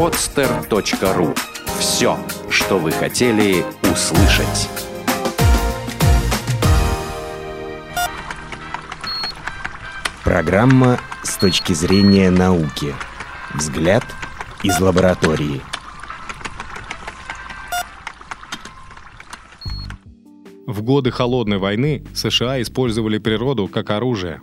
podster.ru. Все, что вы хотели услышать. Программа с точки зрения науки. Взгляд из лаборатории. В годы Холодной войны США использовали природу как оружие.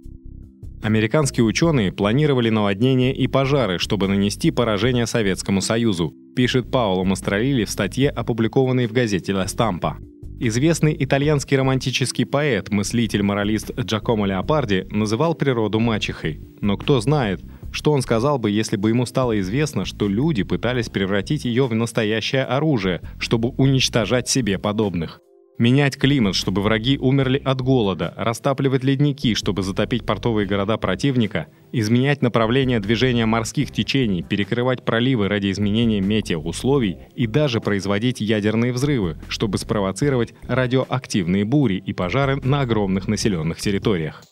Американские ученые планировали наводнения и пожары, чтобы нанести поражение Советскому Союзу, пишет Паоло Мастролили в статье, опубликованной в газете «Ла Стампа». Известный итальянский романтический поэт, мыслитель-моралист Джакомо Леопарди называл природу мачехой. Но кто знает, что он сказал бы, если бы ему стало известно, что люди пытались превратить ее в настоящее оружие, чтобы уничтожать себе подобных. Менять климат, чтобы враги умерли от голода, растапливать ледники, чтобы затопить портовые города противника, изменять направление движения морских течений, перекрывать проливы ради изменения метеоусловий и даже производить ядерные взрывы, чтобы спровоцировать радиоактивные бури и пожары на огромных населенных территориях.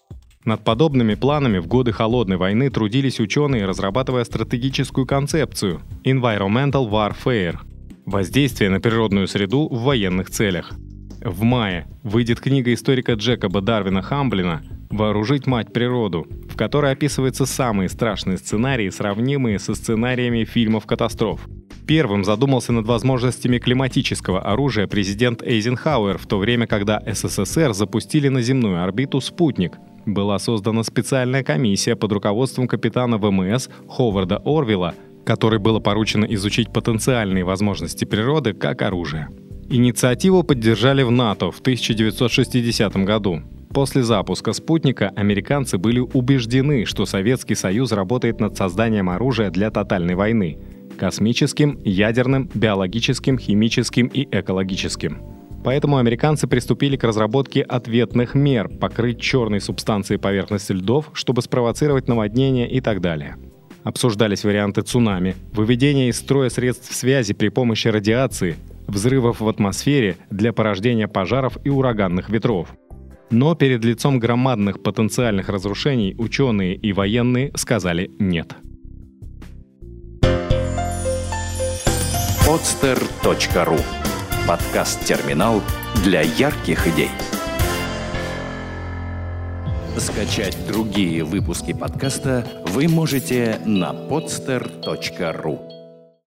Над подобными планами в годы Холодной войны трудились ученые, разрабатывая стратегическую концепцию Environmental Warfare – воздействие на природную среду в военных целях – в мае выйдет книга историка Джекоба Дарвина Хамблина «Вооружить мать природу», в которой описываются самые страшные сценарии, сравнимые со сценариями фильмов катастроф. Первым задумался над возможностями климатического оружия президент Эйзенхауэр в то время, когда СССР запустили на земную орбиту «Спутник». Была создана специальная комиссия под руководством капитана ВМС Ховарда Орвилла, которой было поручено изучить потенциальные возможности природы как оружие. Инициативу поддержали в НАТО в 1960 году. После запуска «Спутника» американцы были убеждены, что Советский Союз работает над созданием оружия для тотальной войны – космическим, ядерным, биологическим, химическим и экологическим. Поэтому американцы приступили к разработке ответных мер – покрыть черной субстанцией поверхность льдов, чтобы спровоцировать наводнение и так далее. Обсуждались варианты цунами, выведение из строя средств связи при помощи радиации, взрывов в атмосфере для порождения пожаров и ураганных ветров. Но перед лицом громадных потенциальных разрушений ученые и военные сказали «нет». podster.ru Подкаст-терминал для ярких идей. Скачать другие выпуски подкаста вы можете на podster.ru